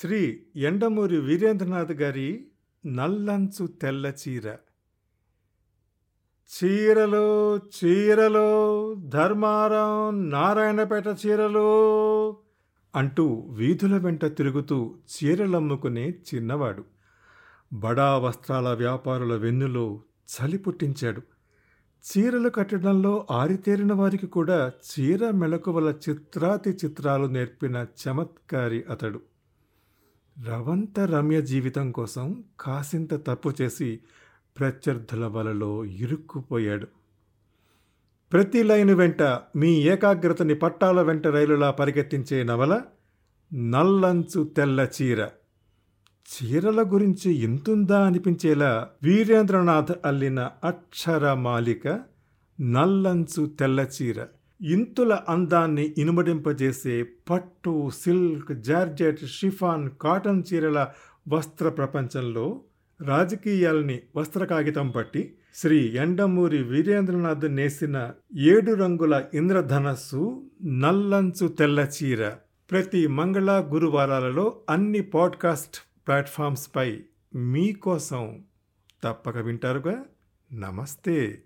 శ్రీ ఎండమూరి వీరేంద్రనాథ్ గారి నల్లంచు తెల్ల చీర. చీరలో చీరలో ధర్మారం నారాయణపేట చీరలో అంటూ వీధుల వెంట తిరుగుతూ చీరలమ్ముకునే చిన్నవాడు. బడా వస్త్రాల వ్యాపారుల వెన్నులో చలి పుట్టించాడు. చీరలు కట్టడంలో ఆరితేరిన వారికి కూడా చీర మెళకువల చిత్రాతి చిత్రాలు నేర్పిన చమత్కారి అతడు. రవంత రమ్య జీవితం కోసం కాసింత తప్పు చేసి ప్రత్యర్థుల వలలో ఇరుక్కుపోయాడు. ప్రతి లైను వెంట మీ ఏకాగ్రతని పట్టాల వెంట రైలులా పరిగెత్తించే నవల నల్లంచు తెల్ల చీర. చీరల గురించి ఇంతుందా అనిపించేలా వీరేంద్రనాథ్ అల్లిన అక్షర మాలిక నల్లంచు తెల్ల చీర. ఇంతుల అందాన్ని ఇనుమడింపజేసే పట్టు సిల్క్ జార్జెట్ షిఫాన్ కాటన్ చీరల వస్త్ర ప్రపంచంలో రాజకీయాల్ని వస్త్ర కాగితం పట్టి శ్రీ ఎండమూరి వీరేంద్రనాథ్ నేసిన ఏడు రంగుల ఇంద్రధనస్సు నల్లంచు తెల్ల చీర. ప్రతి మంగళ గురువారాలలో అన్ని పాడ్కాస్ట్ ప్లాట్ఫామ్స్పై మీకోసం తప్పక వింటారుగా. నమస్తే.